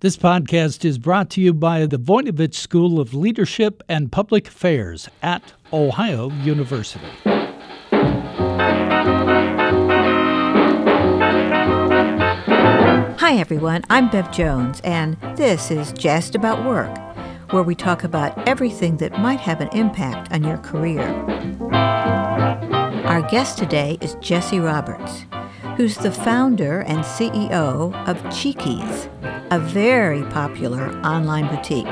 This podcast is brought to you by the Voinovich School of Leadership and Public Affairs at Ohio University. Hi, everyone. I'm Bev Jones, and this is Just About Work, where we talk about everything that might have an impact on your career. Our guest today is Jesse Roberts, who's the founder and CEO of Cheekys a very popular online boutique.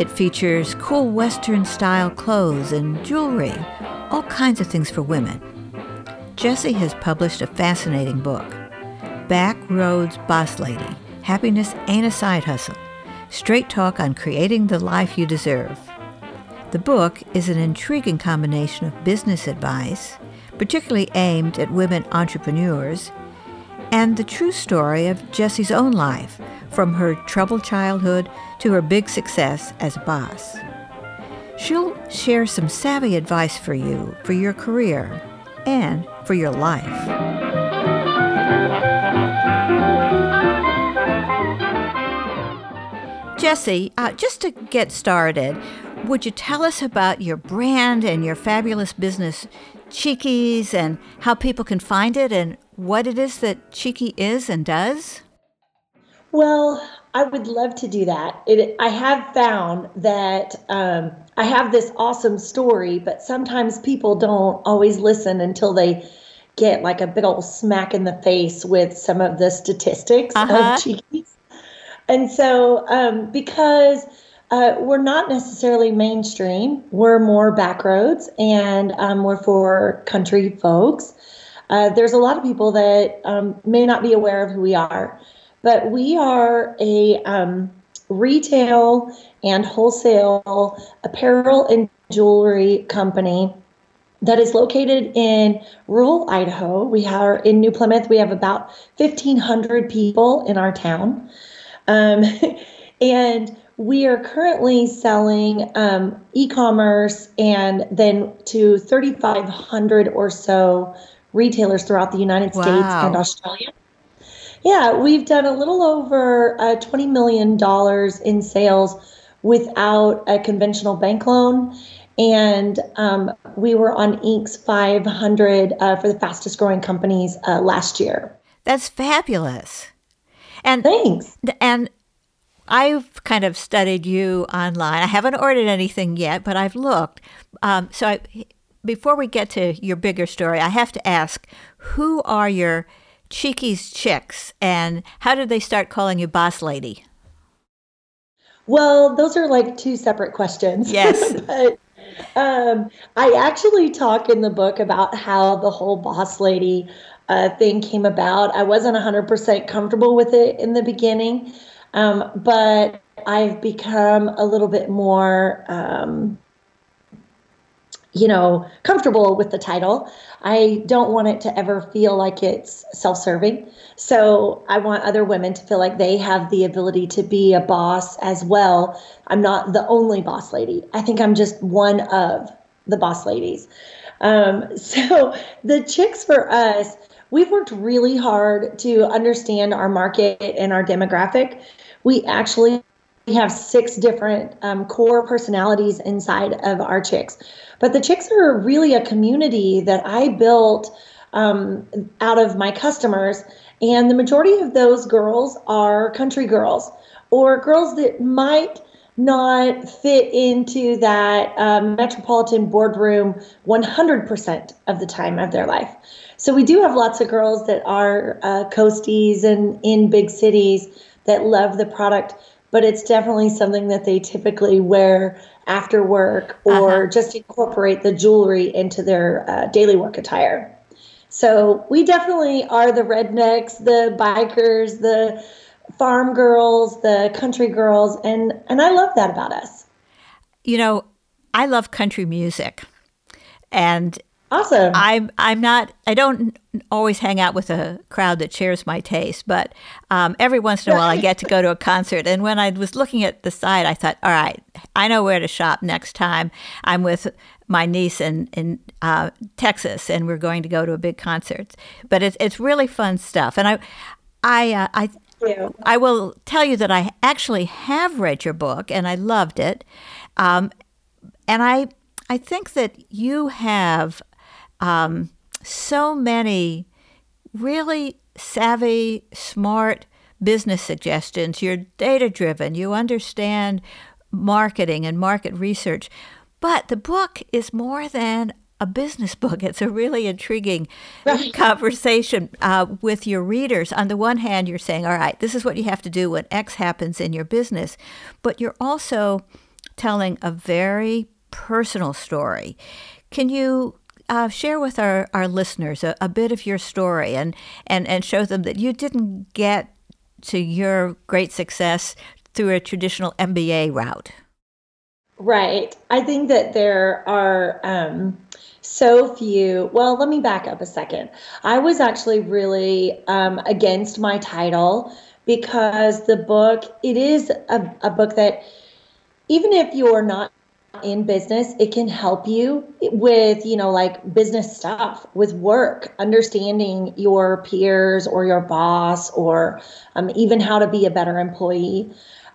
It features cool Western style clothes and jewelry, all kinds of things for women. Jesse has published a fascinating book Back Roads Boss Lady Happiness Ain't a Side Hustle Straight Talk on Creating the Life You Deserve. The book is an intriguing combination of business advice, particularly aimed at women entrepreneurs, and the true story of Jesse's own life from her troubled childhood to her big success as a boss. She'll share some savvy advice for you, for your career, and for your life. Jesse, uh, just to get started, would you tell us about your brand and your fabulous business, Cheekys, and how people can find it and what it is that Cheeky is and does? Well, I would love to do that. It, I have found that um, I have this awesome story, but sometimes people don't always listen until they get like a big old smack in the face with some of the statistics uh-huh. of Cheekys. And so, um, because uh, we're not necessarily mainstream, we're more backroads and um, we're for country folks. Uh, there's a lot of people that um, may not be aware of who we are. But we are a um, retail and wholesale apparel and jewelry company that is located in rural Idaho. We are in New Plymouth. We have about 1,500 people in our town. Um, and we are currently selling um, e commerce and then to 3,500 or so retailers throughout the United wow. States and Australia. Yeah, we've done a little over uh, $20 million in sales without a conventional bank loan. And um, we were on Inc.'s 500 uh, for the fastest growing companies uh, last year. That's fabulous. And thanks. And I've kind of studied you online. I haven't ordered anything yet, but I've looked. Um, so I, before we get to your bigger story, I have to ask who are your Cheekys Chicks, and how did they start calling you Boss Lady? Well, those are like two separate questions. Yes. but um, I actually talk in the book about how the whole Boss Lady uh, thing came about. I wasn't 100% comfortable with it in the beginning, um, but I've become a little bit more. Um, you know, comfortable with the title. I don't want it to ever feel like it's self serving. So I want other women to feel like they have the ability to be a boss as well. I'm not the only boss lady. I think I'm just one of the boss ladies. Um, so the chicks for us, we've worked really hard to understand our market and our demographic. We actually have six different um, core personalities inside of our chicks. But the chicks are really a community that I built um, out of my customers. And the majority of those girls are country girls or girls that might not fit into that um, metropolitan boardroom 100% of the time of their life. So we do have lots of girls that are uh, coasties and in big cities that love the product, but it's definitely something that they typically wear after work or uh-huh. just incorporate the jewelry into their uh, daily work attire. So we definitely are the rednecks, the bikers, the farm girls, the country girls, and and I love that about us. You know, I love country music. And Awesome. I'm I'm not I don't always hang out with a crowd that shares my taste, but um, every once in a while I get to go to a concert. And when I was looking at the site, I thought, all right, I know where to shop next time. I'm with my niece in in uh, Texas, and we're going to go to a big concert. But it's it's really fun stuff. And I I uh, I you. I will tell you that I actually have read your book and I loved it. Um, and I, I think that you have um, so many really savvy, smart business suggestions. You're data driven, you understand marketing and market research. But the book is more than a business book. It's a really intriguing right. conversation uh, with your readers. On the one hand, you're saying, all right, this is what you have to do when X happens in your business, but you're also telling a very personal story. Can you uh, share with our, our listeners a, a bit of your story and, and, and show them that you didn't get to your great success through a traditional MBA route? Right. I think that there are um, so few. Well, let me back up a second. I was actually really um, against my title because the book, it is a, a book that, even if you're not in business, it can help you with, you know, like business stuff, with work, understanding your peers or your boss, or um, even how to be a better employee.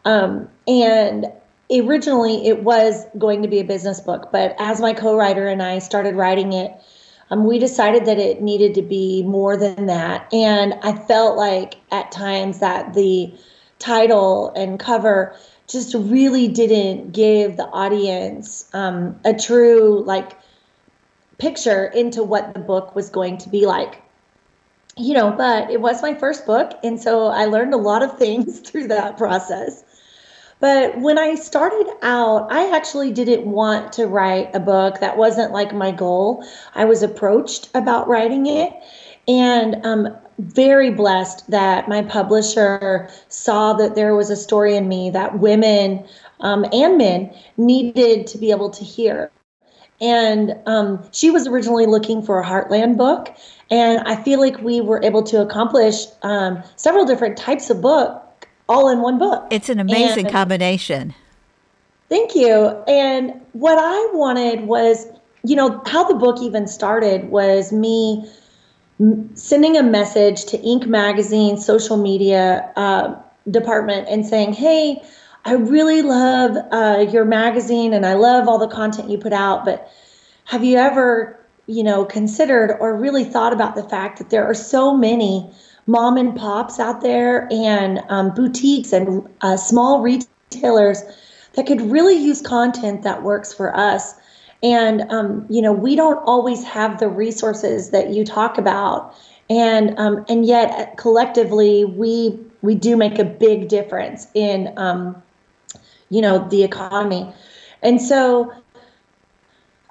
Um, and originally it was going to be a business book, but as my co-writer and I started writing it, um, we decided that it needed to be more than that. And I felt like at times that the title and cover just really didn't give the audience um, a true like picture into what the book was going to be like you know but it was my first book and so i learned a lot of things through that process but when I started out, I actually didn't want to write a book. That wasn't like my goal. I was approached about writing it. And I'm very blessed that my publisher saw that there was a story in me that women um, and men needed to be able to hear. And um, she was originally looking for a Heartland book. And I feel like we were able to accomplish um, several different types of book all in one book. It's an amazing and, combination. Thank you. And what I wanted was, you know, how the book even started was me sending a message to Inc. magazine, social media uh, department, and saying, "Hey, I really love uh, your magazine, and I love all the content you put out, but have you ever, you know, considered or really thought about the fact that there are so many?" mom and pops out there and um, boutiques and uh, small retailers that could really use content that works for us. And, um, you know, we don't always have the resources that you talk about. And, um, and yet collectively, we, we do make a big difference in, um, you know, the economy. And so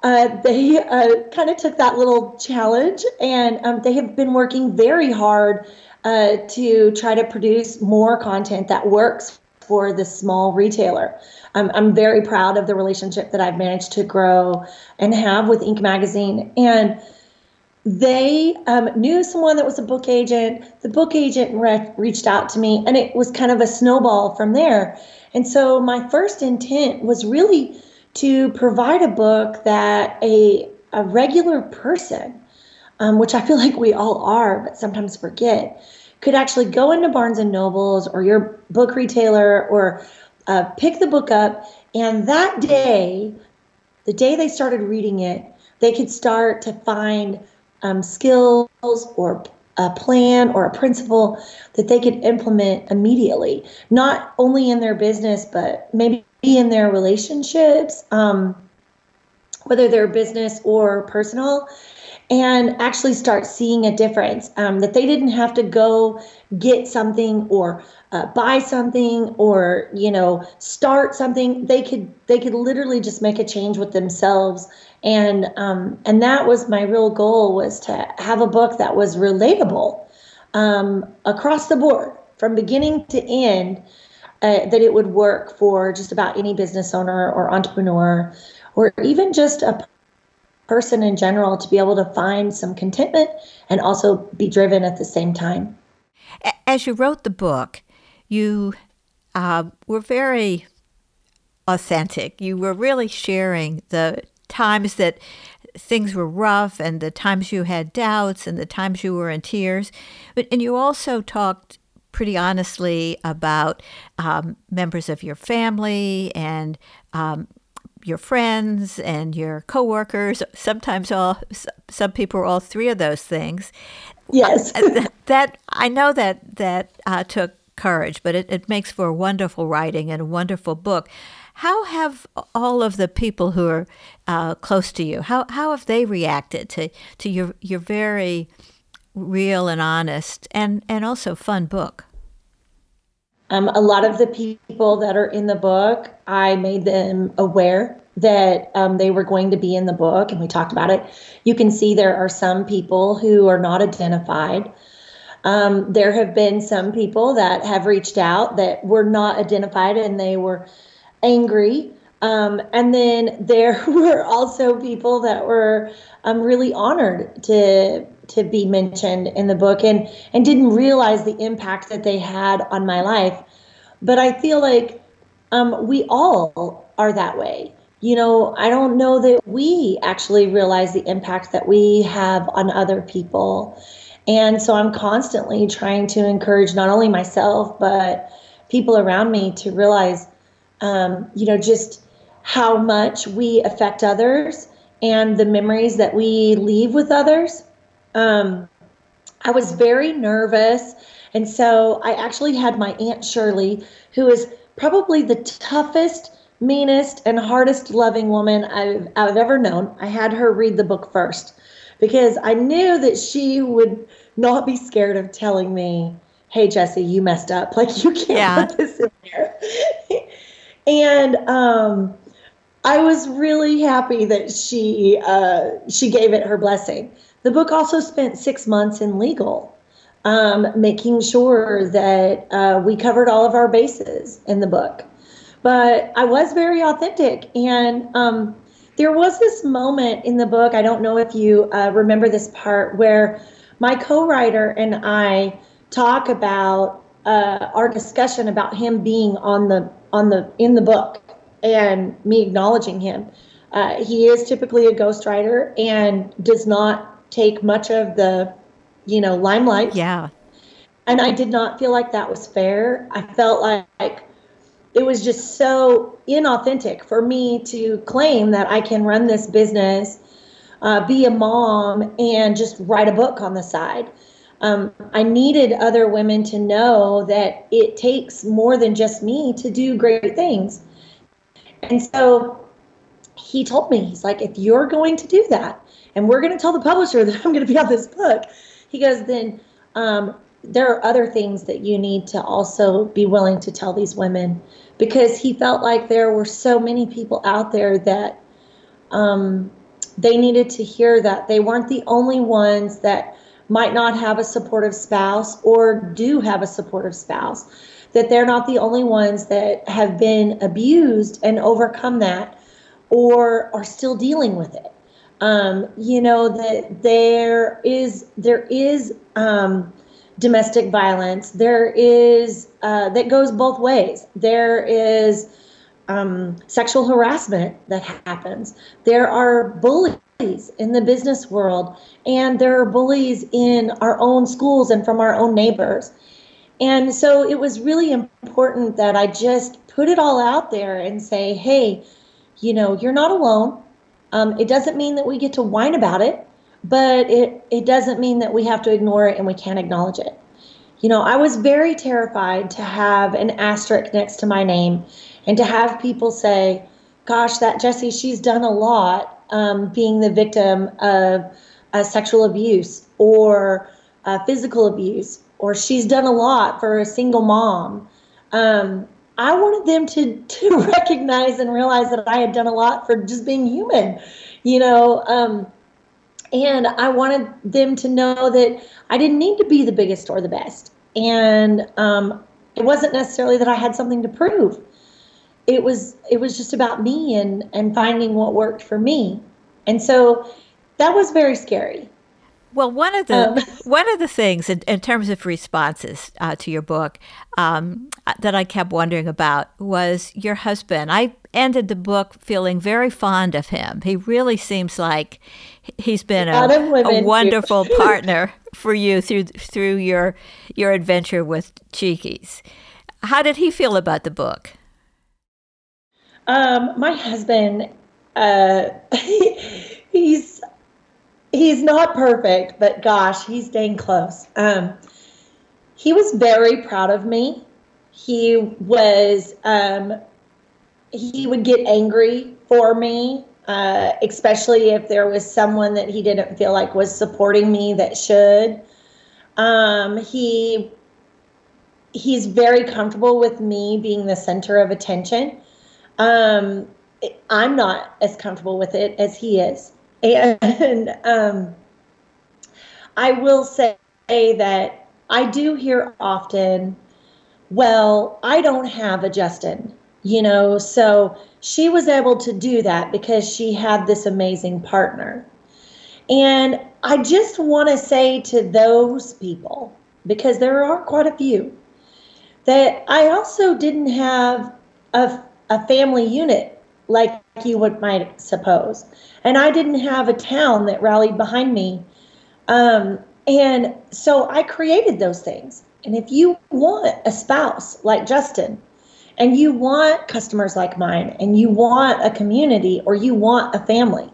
uh, they uh, kind of took that little challenge and um, they have been working very hard uh, to try to produce more content that works for the small retailer. I'm, I'm very proud of the relationship that I've managed to grow and have with Inc. Magazine. And they um, knew someone that was a book agent. The book agent re- reached out to me, and it was kind of a snowball from there. And so my first intent was really to provide a book that a, a regular person, um, which I feel like we all are, but sometimes forget, could actually go into Barnes and Nobles or your book retailer or uh, pick the book up. And that day, the day they started reading it, they could start to find um, skills or a plan or a principle that they could implement immediately, not only in their business, but maybe in their relationships, um, whether they're business or personal, and actually start seeing a difference. Um, that they didn't have to go get something or uh, buy something or you know start something. They could they could literally just make a change with themselves. And um, and that was my real goal was to have a book that was relatable um, across the board from beginning to end uh, that it would work for just about any business owner or entrepreneur or even just a person in general to be able to find some contentment and also be driven at the same time. As you wrote the book, you uh, were very authentic. You were really sharing the times that things were rough and the times you had doubts and the times you were in tears. But, and you also talked pretty honestly about um, members of your family and um, your friends and your coworkers. Sometimes all some people are all three of those things. Yes, uh, that I know that that uh, took courage, but it, it makes for wonderful writing and a wonderful book. How have all of the people who are uh, close to you how how have they reacted to to your your very real and honest and and also fun book? Um, a lot of the people that are in the book, I made them aware that um, they were going to be in the book, and we talked about it. You can see there are some people who are not identified. Um, there have been some people that have reached out that were not identified and they were angry. Um, and then there were also people that were um, really honored to to be mentioned in the book and and didn't realize the impact that they had on my life. But I feel like um, we all are that way. You know, I don't know that we actually realize the impact that we have on other people. And so I'm constantly trying to encourage not only myself, but people around me to realize, um, you know, just how much we affect others and the memories that we leave with others. Um, I was very nervous. And so I actually had my Aunt Shirley, who is probably the toughest, meanest, and hardest loving woman I've, I've ever known. I had her read the book first because I knew that she would not be scared of telling me, "Hey, Jesse, you messed up. Like you can't yeah. put this in there." and um, I was really happy that she uh, she gave it her blessing. The book also spent six months in legal, um, making sure that uh, we covered all of our bases in the book. But I was very authentic, and um, there was this moment in the book, I don't know if you uh, remember this part, where my co writer and I talk about uh, our discussion about him being on the on the in the book and me acknowledging him. Uh, he is typically a ghostwriter and does not take much of the, you know, limelight. Yeah. And I did not feel like that was fair. I felt like it was just so inauthentic for me to claim that I can run this business, uh, be a mom, and just write a book on the side. Um, I needed other women to know that it takes more than just me to do great things. And so he told me, he's like, if you're going to do that, and we're going to tell the publisher that I'm going to be on this book, he goes, then um, there are other things that you need to also be willing to tell these women. Because he felt like there were so many people out there that um, they needed to hear that they weren't the only ones that might not have a supportive spouse or do have a supportive spouse, that they're not the only ones that have been abused and overcome that or are still dealing with it. Um, you know that there is there is um, domestic violence. There is uh, that goes both ways. There is um, sexual harassment that happens. There are bullies in the business world, and there are bullies in our own schools and from our own neighbors. And so it was really important that I just put it all out there and say, hey, you know, you're not alone. Um, it doesn't mean that we get to whine about it but it, it doesn't mean that we have to ignore it and we can't acknowledge it. You know, I was very terrified to have an asterisk next to my name and to have people say, gosh, that Jesse, she's done a lot um, being the victim of uh, sexual abuse or uh, physical abuse, or she's done a lot for a single mom. Um, I wanted them to, to recognize and realize that I had done a lot for just being human. You know, um, and I wanted them to know that I didn't need to be the biggest or the best. And um, it wasn't necessarily that I had something to prove. It was it was just about me and and finding what worked for me. And so that was very scary. Well, one of the um, one of the things in, in terms of responses uh, to your book um, that I kept wondering about was your husband. I ended the book feeling very fond of him. He really seems like he's been a, a wonderful partner for you through through your your adventure with Cheekys. How did he feel about the book? Um, my husband, uh, he's he's not perfect, but gosh, he's dang close. Um, he was very proud of me. He was um, he would get angry for me, uh, especially if there was someone that he didn't feel like was supporting me that should. Um, he he's very comfortable with me being the center of attention. Um, I'm not as comfortable with it as he is, and um, I will say that I do hear often, "Well, I don't have a Justin." you know so she was able to do that because she had this amazing partner and i just want to say to those people because there are quite a few that i also didn't have a, a family unit like you would might suppose and i didn't have a town that rallied behind me um, and so i created those things and if you want a spouse like justin and you want customers like mine and you want a community or you want a family,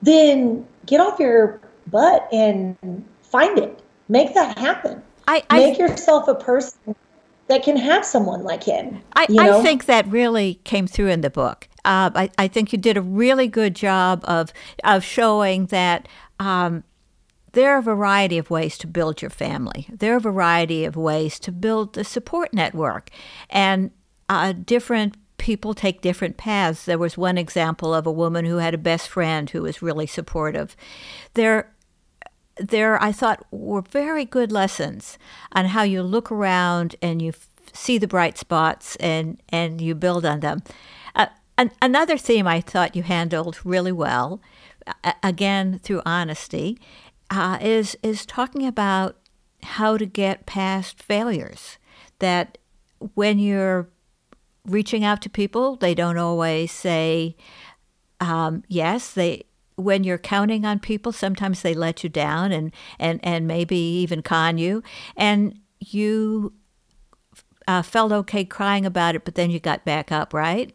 then get off your butt and find it. Make that happen. I, I make yourself a person that can have someone like him. I, you know? I think that really came through in the book. Uh, I, I think you did a really good job of of showing that um, there are a variety of ways to build your family. There are a variety of ways to build the support network, and uh, different people take different paths. There was one example of a woman who had a best friend who was really supportive. There, there, I thought were very good lessons on how you look around and you f- see the bright spots and and you build on them. An- another theme I thought you handled really well, uh, again through honesty, uh, is is talking about how to get past failures. That when you're reaching out to people. They don't always say um, yes. They when you're counting on people, sometimes they let you down and and and maybe even con you, and you uh, felt okay crying about it, but then you got back up, right?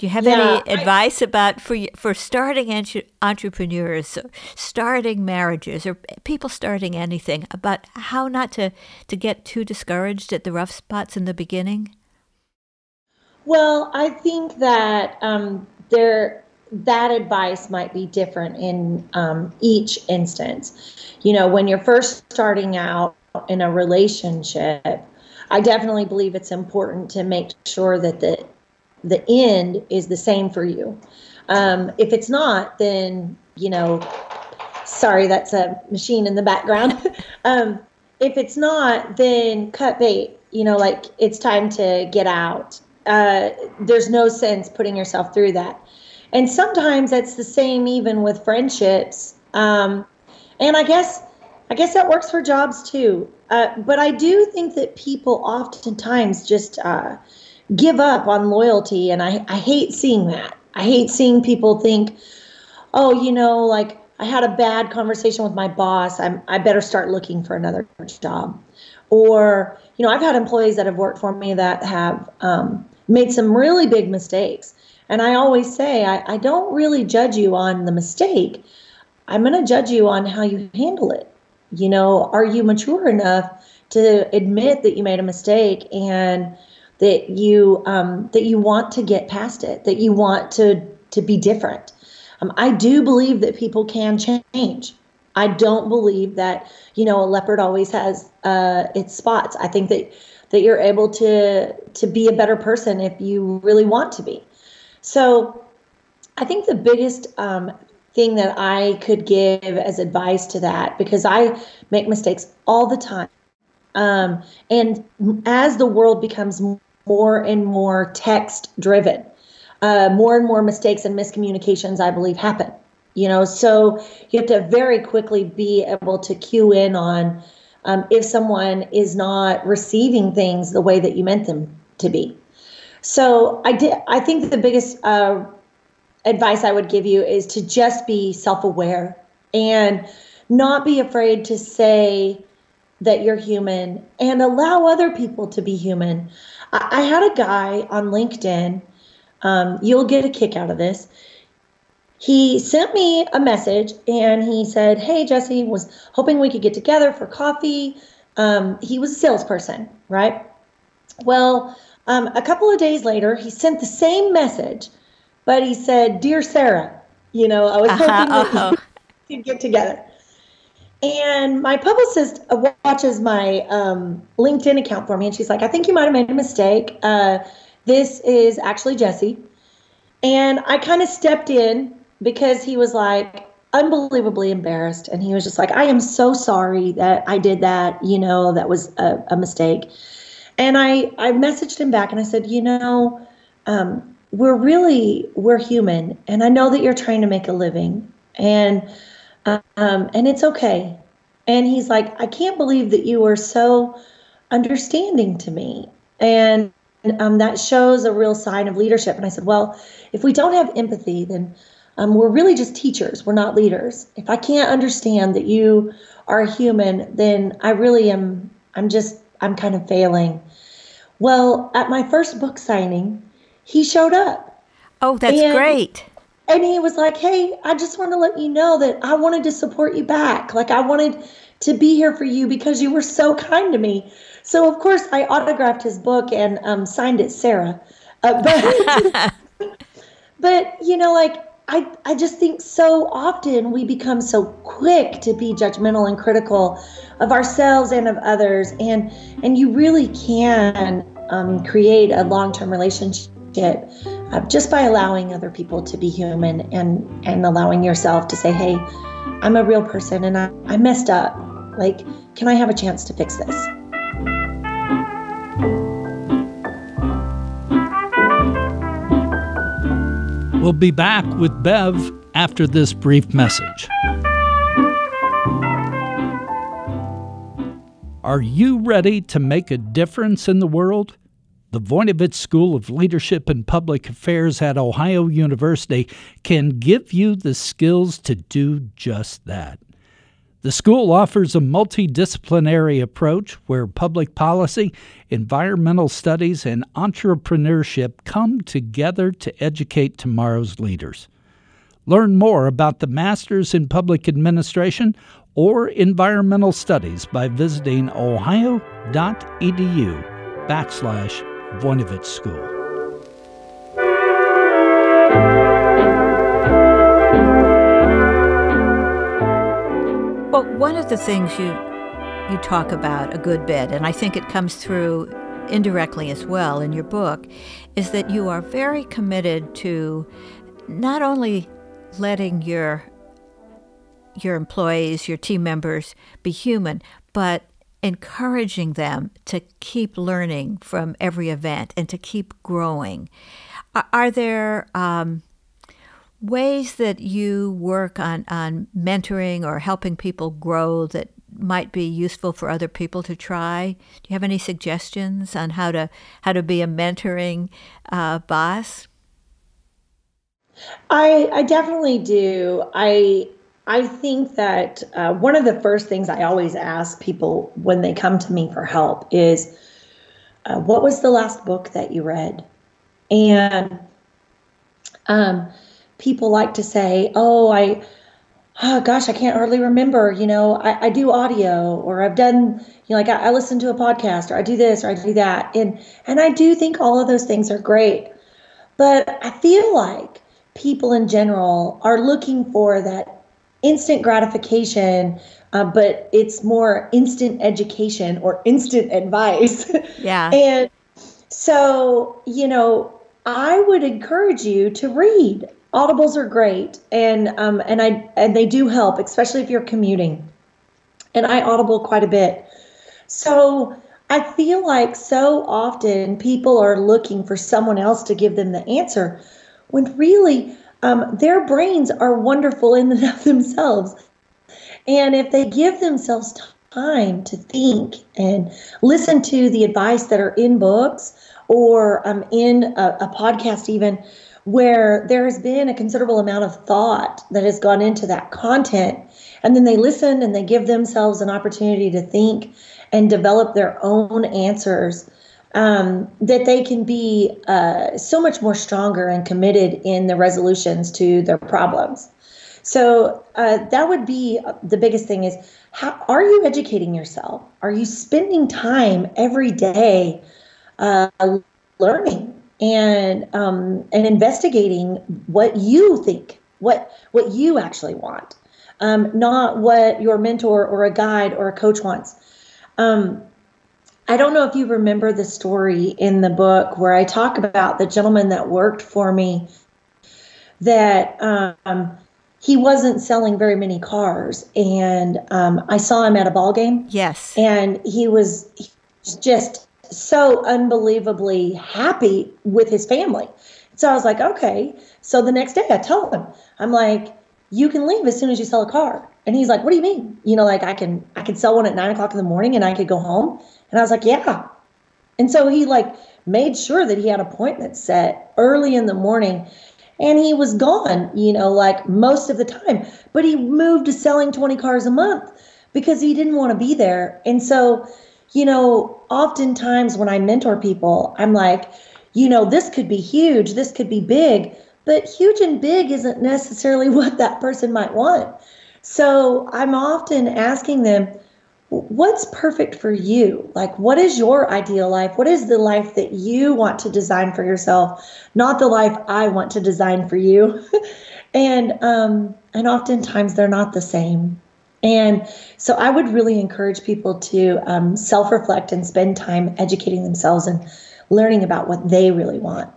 Do you have yeah, any advice I, about for for starting entrepreneurs, starting marriages, or people starting anything about how not to to get too discouraged at the rough spots in the beginning? Well, I think that um, there that advice might be different in um, each instance. You know, when you're first starting out in a relationship, I definitely believe it's important to make sure that the the end is the same for you. Um, if it's not, then you know, sorry, that's a machine in the background. um, if it's not, then cut bait. You know, like it's time to get out uh, there's no sense putting yourself through that. And sometimes that's the same even with friendships. Um, and I guess I guess that works for jobs too. Uh, but I do think that people oftentimes just uh, give up on loyalty, and I, I hate seeing that. I hate seeing people think, oh, you know, like I had a bad conversation with my boss. I'm I better start looking for another job. Or you know, I've had employees that have worked for me that have um, made some really big mistakes. And I always say, I, I don't really judge you on the mistake. I'm going to judge you on how you handle it. You know, are you mature enough to admit that you made a mistake and that you um, that you want to get past it, that you want to to be different. Um, I do believe that people can change. I don't believe that you know a leopard always has uh, its spots. I think that that you're able to to be a better person if you really want to be. So, I think the biggest um, thing that I could give as advice to that, because I make mistakes all the time, um, and as the world becomes more and more text driven, uh, more and more mistakes and miscommunications, I believe, happen. You know, so you have to very quickly be able to cue in on um, if someone is not receiving things the way that you meant them to be. So I did. I think the biggest uh, advice I would give you is to just be self-aware and not be afraid to say that you're human and allow other people to be human. I, I had a guy on LinkedIn, um, you'll get a kick out of this. He sent me a message and he said, Hey, Jesse, was hoping we could get together for coffee. Um, he was a salesperson, right? Well, um, a couple of days later, he sent the same message, but he said, Dear Sarah, you know, I was hoping uh-huh, that we could get together. And my publicist watches my um, LinkedIn account for me, and she's like, I think you might have made a mistake. Uh, this is actually Jesse. And I kind of stepped in because he was like unbelievably embarrassed. And he was just like, I am so sorry that I did that. You know, that was a, a mistake. And I, I messaged him back and I said, you know, um, we're really, we're human. And I know that you're trying to make a living. And um, and it's okay. And he's like, I can't believe that you are so understanding to me. And um, that shows a real sign of leadership. And I said, Well, if we don't have empathy, then um, we're really just teachers. We're not leaders. If I can't understand that you are human, then I really am, I'm just, I'm kind of failing. Well, at my first book signing, he showed up. Oh, that's and, great and he was like, Hey, I just want to let you know that I wanted to support you back. Like, I wanted to be here for you because you were so kind to me. So, of course, I autographed his book and um, signed it Sarah. Uh, but, but, you know, like, I, I just think so often we become so quick to be judgmental and critical of ourselves and of others. And, and you really can um, create a long term relationship uh, just by allowing other people to be human and and allowing yourself to say hey i'm a real person and i, I messed up. Like can i have a chance to fix this? We'll be back with bev after this brief message. Are you ready to make a difference in the world the Voinovich School of Leadership and Public Affairs at Ohio University can give you the skills to do just that. The school offers a multidisciplinary approach where public policy, environmental studies, and entrepreneurship come together to educate tomorrow's leaders. Learn more about the Masters in Public Administration or Environmental Studies by visiting ohio.edu backslash Voinovich School. Well, one of the things you you talk about a good bit, and I think it comes through indirectly as well in your book, is that you are very committed to not only letting your your employees, your team members be human, but encouraging them to keep learning from every event and to keep growing. Are there um, ways that you work on, on mentoring or helping people grow that might be useful for other people to try? Do you have any suggestions on how to how to be a mentoring uh, boss? I I definitely do. I I think that uh, one of the first things I always ask people when they come to me for help is, uh, "What was the last book that you read?" And um, people like to say, "Oh, I." Oh gosh, I can't hardly remember. You know, I, I do audio, or I've done, you know, like I, I listen to a podcast, or I do this, or I do that, and and I do think all of those things are great. But I feel like people in general are looking for that instant gratification, uh, but it's more instant education or instant advice. Yeah. and so, you know, I would encourage you to read. Audibles are great, and um, and I and they do help, especially if you're commuting. And I audible quite a bit, so I feel like so often people are looking for someone else to give them the answer, when really um, their brains are wonderful in and of themselves. And if they give themselves time to think and listen to the advice that are in books or um, in a, a podcast, even where there has been a considerable amount of thought that has gone into that content. And then they listen and they give themselves an opportunity to think and develop their own answers. Um, that they can be uh, so much more stronger and committed in the resolutions to their problems. So uh, that would be the biggest thing is how are you educating yourself? Are you spending time every day uh, learning and um, and investigating what you think, what what you actually want, um, not what your mentor or a guide or a coach wants. Um, I don't know if you remember the story in the book where I talk about the gentleman that worked for me that um, he wasn't selling very many cars, and um, I saw him at a ball game. Yes, and he was just so unbelievably happy with his family. So I was like, okay. So the next day I told him, I'm like, you can leave as soon as you sell a car. And he's like, what do you mean? You know, like I can I can sell one at nine o'clock in the morning and I could go home. And I was like, yeah. And so he like made sure that he had appointments set early in the morning and he was gone, you know, like most of the time. But he moved to selling 20 cars a month because he didn't want to be there. And so you know, oftentimes when I mentor people, I'm like, you know, this could be huge, this could be big, but huge and big isn't necessarily what that person might want. So I'm often asking them, what's perfect for you? Like, what is your ideal life? What is the life that you want to design for yourself, not the life I want to design for you? and um, and oftentimes they're not the same. And so I would really encourage people to um, self reflect and spend time educating themselves and learning about what they really want.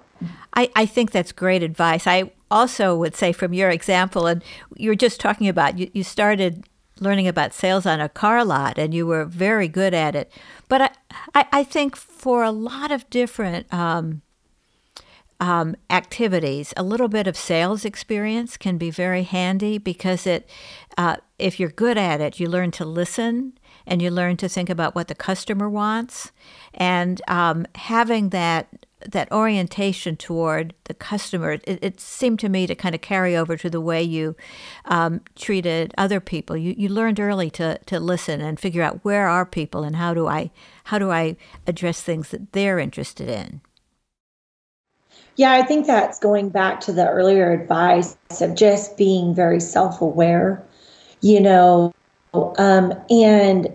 I, I think that's great advice. I also would say, from your example, and you were just talking about, you, you started learning about sales on a car lot and you were very good at it. But I, I, I think for a lot of different um, um, activities, a little bit of sales experience can be very handy because it, uh, if you're good at it, you learn to listen and you learn to think about what the customer wants, and um, having that that orientation toward the customer, it, it, seemed to me to kind of carry over to the way you um, treated other people. You, you learned early to, to listen and figure out where are people and how do I how do I address things that they're interested in. Yeah, I think that's going back to the earlier advice of just being very self aware, you know, um, and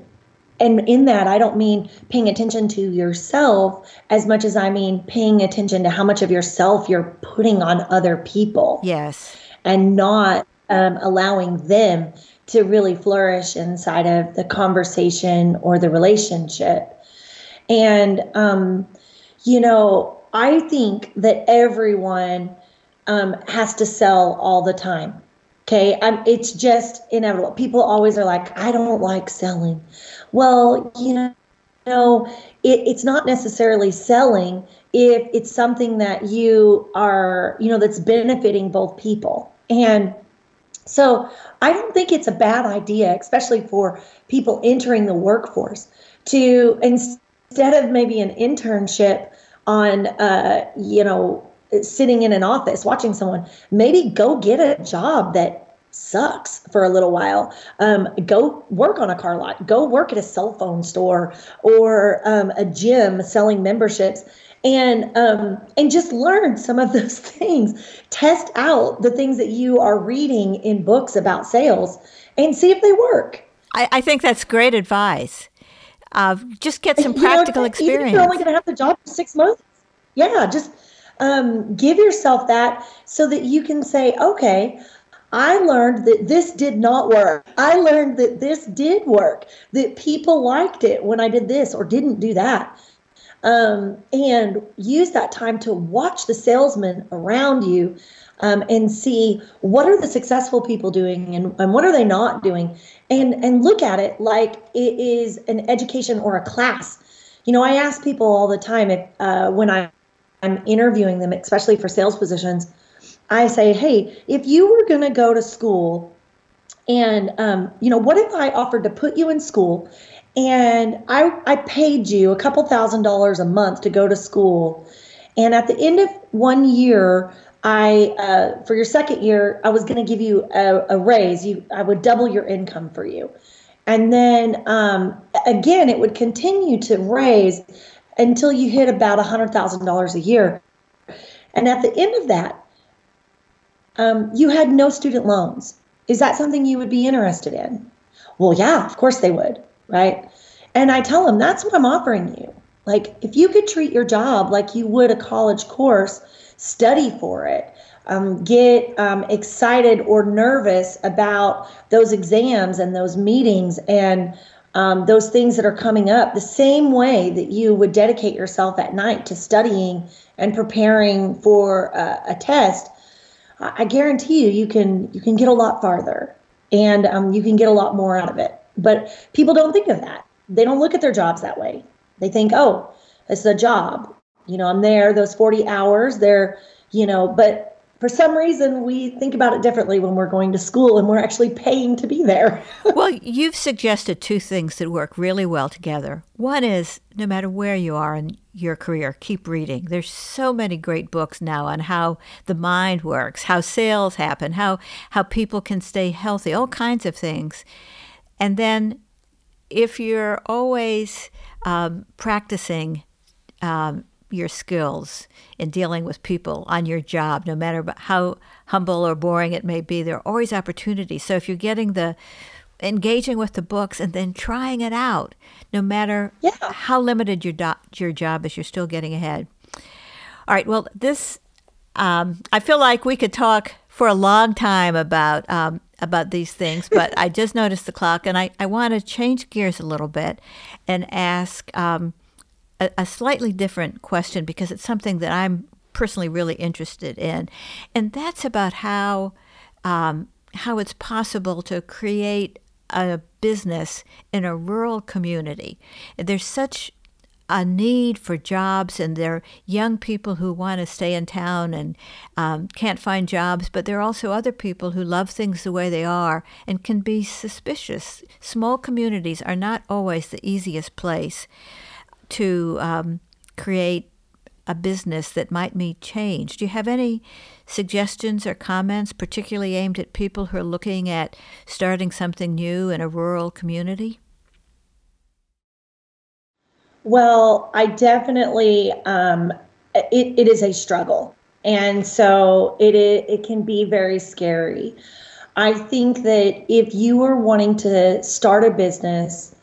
and in that I don't mean paying attention to yourself as much as I mean paying attention to how much of yourself you're putting on other people. Yes, and not um, allowing them to really flourish inside of the conversation or the relationship. And um, you know, I think that everyone um, has to sell all the time. Okay, um, it's just inevitable. People always are like, I don't like selling. Well, you know, it, it's not necessarily selling if it's something that you are, you know, that's benefiting both people. And so I don't think it's a bad idea, especially for people entering the workforce, to instead of maybe an internship, on, uh, you know, sitting in an office watching someone, maybe go get a job that sucks for a little while. Um, go work on a car lot. Go work at a cell phone store or um, a gym selling memberships, and um, and just learn some of those things. Test out the things that you are reading in books about sales and see if they work. I, I think that's great advice. Uh, just get some practical you know, experience. you're only going to have the job for six months. Yeah, just um, give yourself that so that you can say, okay, I learned that this did not work. I learned that this did work, that people liked it when I did this or didn't do that. Um, and use that time to watch the salesmen around you um, and see what are the successful people doing and, and what are they not doing and and look at it like it is an education or a class you know i ask people all the time if uh, when I, i'm interviewing them especially for sales positions i say hey if you were going to go to school and um, you know what if i offered to put you in school and I, I paid you a couple thousand dollars a month to go to school. And at the end of one year, I uh, for your second year, I was going to give you a, a, raise. You, I would double your income for you, and then um, again, it would continue to raise until you hit about a hundred thousand dollars a year. And at the end of that, um, you had no student loans. Is that something you would be interested in? Well, yeah, of course they would right? And I tell them that's what I'm offering you. Like, if you could treat your job like you would a college course, study for it, um, get um, excited or nervous about those exams and those meetings and um, those things that are coming up, the same way that you would dedicate yourself at night to studying and preparing for a, a test, I guarantee you, you can you can get a lot farther, and um, you can get a lot more out of it. But people don't think of that. They don't look at their jobs that way. They think, oh, it's a job. You know, I'm there those 40 hours. They're, you know, but for some reason we think about it differently when we're going to school and we're actually paying to be there. well, you've suggested two things that work really well together. One is no matter where you are in your career, keep reading. There's so many great books now on how the mind works, how sales happen, how how people can stay healthy, all kinds of things. And then if you're always um, practicing um, your skills in dealing with people on your job, no matter how humble or boring it may be, there are always opportunities. So if you're getting the engaging with the books and then trying it out, no matter yeah. how limited your do- your job is, you're still getting ahead. All right. Well, this um, I feel like we could talk for a long time about um, about these things, but I just noticed the clock, and I, I want to change gears a little bit and ask um, a, a slightly different question because it's something that I'm personally really interested in, and that's about how um, how it's possible to create a business in a rural community. There's such a need for jobs, and there are young people who want to stay in town and um, can't find jobs, but there are also other people who love things the way they are and can be suspicious. Small communities are not always the easiest place to um, create a business that might meet change. Do you have any suggestions or comments, particularly aimed at people who are looking at starting something new in a rural community? Well, I definitely, um, it, it is a struggle. And so it, it can be very scary. I think that if you are wanting to start a business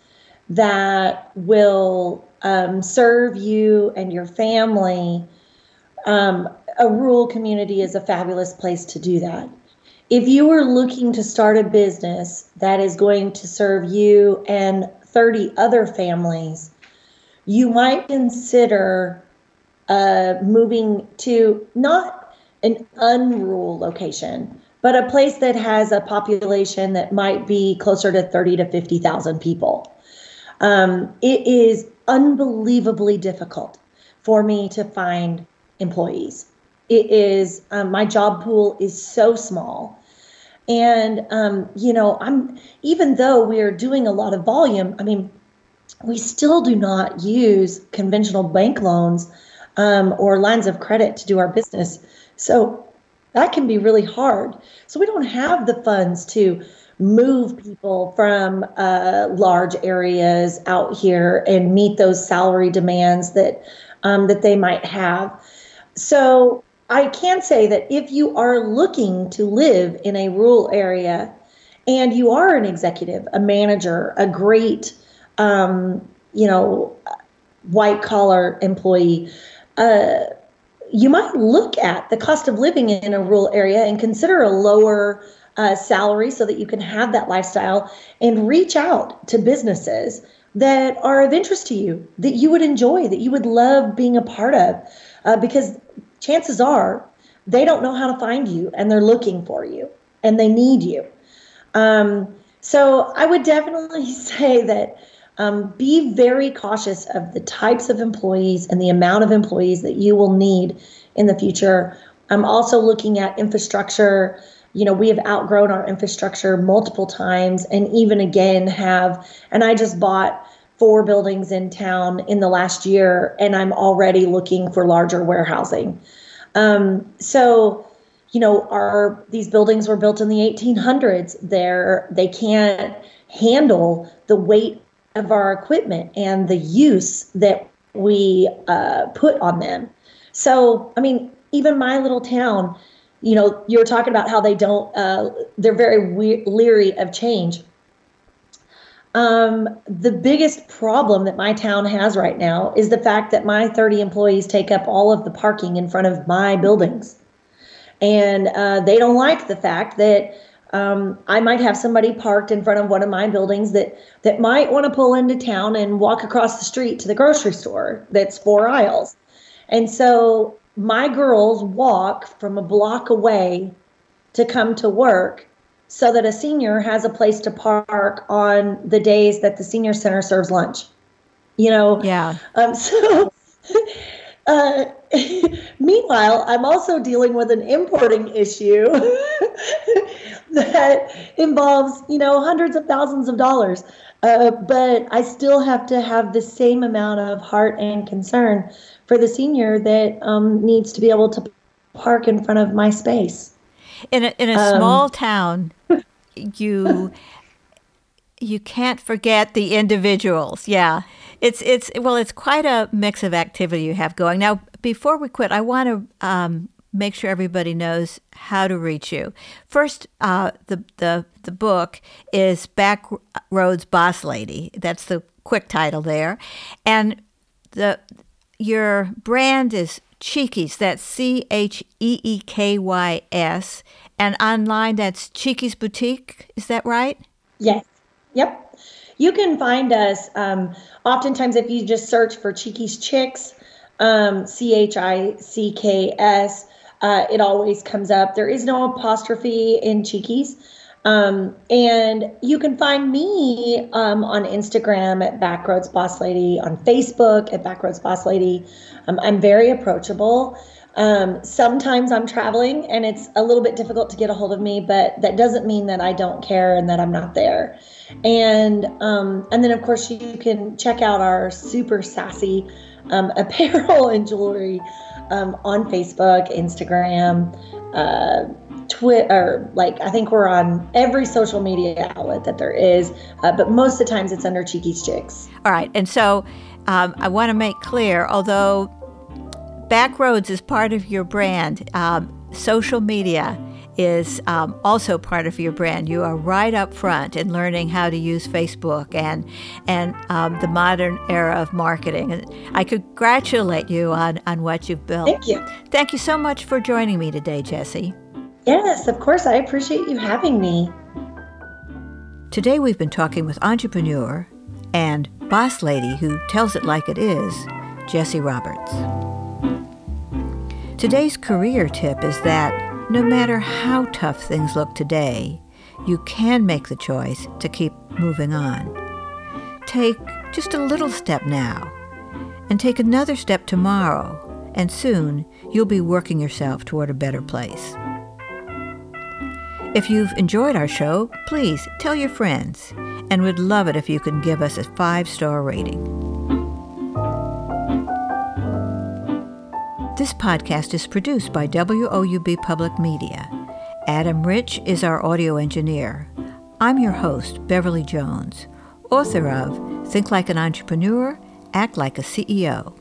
that will um, serve you and your family, um, a rural community is a fabulous place to do that. If you are looking to start a business that is going to serve you and 30 other families, you might consider uh, moving to not an unrural location, but a place that has a population that might be closer to 30 to 50,000 people. Um, it is unbelievably difficult for me to find employees. It is, um, my job pool is so small. And, um, you know, I'm, even though we're doing a lot of volume, I mean, we still do not use conventional bank loans um, or lines of credit to do our business. So that can be really hard. So we don't have the funds to move people from uh, large areas out here and meet those salary demands that um, that they might have. So I can say that if you are looking to live in a rural area and you are an executive, a manager, a great um, you know, white collar employee, uh, you might look at the cost of living in a rural area and consider a lower uh, salary so that you can have that lifestyle and reach out to businesses that are of interest to you, that you would enjoy, that you would love being a part of. Uh, because chances are they don't know how to find you and they're looking for you and they need you. Um, so I would definitely say that um, be very cautious of the types of employees and the amount of employees that you will need in the future. I'm also looking at infrastructure. You know, we have outgrown our infrastructure multiple times and even again have, and I just bought four buildings in town in the last year, and I'm already looking for larger warehousing. Um, so, you know, our these buildings were built in the 1800s. They're they can't handle the weight of our equipment and the use that we uh, put on them. So, I mean, even my little town, you know, you were talking about how they don't, uh, they're very we- leery of change. Um, the biggest problem that my town has right now is the fact that my 30 employees take up all of the parking in front of my buildings. And uh, they don't like the fact that um, I might have somebody parked in front of one of my buildings that that might want to pull into town and walk across the street to the grocery store that's four aisles. And so my girls walk from a block away to come to work so that a senior has a place to park on the days that the senior center serves lunch. You know? Yeah. Um, so uh, meanwhile, I'm also dealing with an importing issue that involves, you know, hundreds of thousands of dollars. Uh, but I still have to have the same amount of heart and concern for the senior that um, needs to be able to park in front of my space. In a, in a um, small town, you you can't forget the individuals. Yeah. It's it's well, it's quite a mix of activity you have going. Now, before we quit, I want to um, make sure everybody knows how to reach you. First, uh, the the the book is Backroads Boss Lady. That's the quick title there, and the your brand is Cheekys. That's C H E E K Y S, and online that's Cheekys Boutique. Is that right? Yes. Yep. You can find us um, oftentimes if you just search for Cheekys Chicks, um, C H I C K S, uh, it always comes up. There is no apostrophe in Cheekys. Um, and you can find me um, on Instagram at Backroads Boss Lady, on Facebook at Backroads Boss Lady. Um, I'm very approachable. Um, sometimes I'm traveling and it's a little bit difficult to get a hold of me, but that doesn't mean that I don't care and that I'm not there. And um, and then of course you can check out our super sassy um, apparel and jewelry um, on Facebook, Instagram, uh, Twitter. Like I think we're on every social media outlet that there is, uh, but most of the times it's under Cheekys Chicks. All right, and so um, I want to make clear, although Backroads is part of your brand. Um, social media is um, also part of your brand. You are right up front in learning how to use Facebook and and um, the modern era of marketing. And I congratulate you on on what you've built. Thank you. Thank you so much for joining me today, Jessi. Yes, of course. I appreciate you having me. Today we've been talking with entrepreneur and boss lady who tells it like it is, Jessi Roberts. Today's career tip is that no matter how tough things look today, you can make the choice to keep moving on. Take just a little step now, and take another step tomorrow, and soon you'll be working yourself toward a better place. If you've enjoyed our show, please tell your friends, and we'd love it if you can give us a five star rating. This podcast is produced by WOUB Public Media. Adam Rich is our audio engineer. I'm your host, Beverly Jones, author of Think Like an Entrepreneur, Act Like a CEO.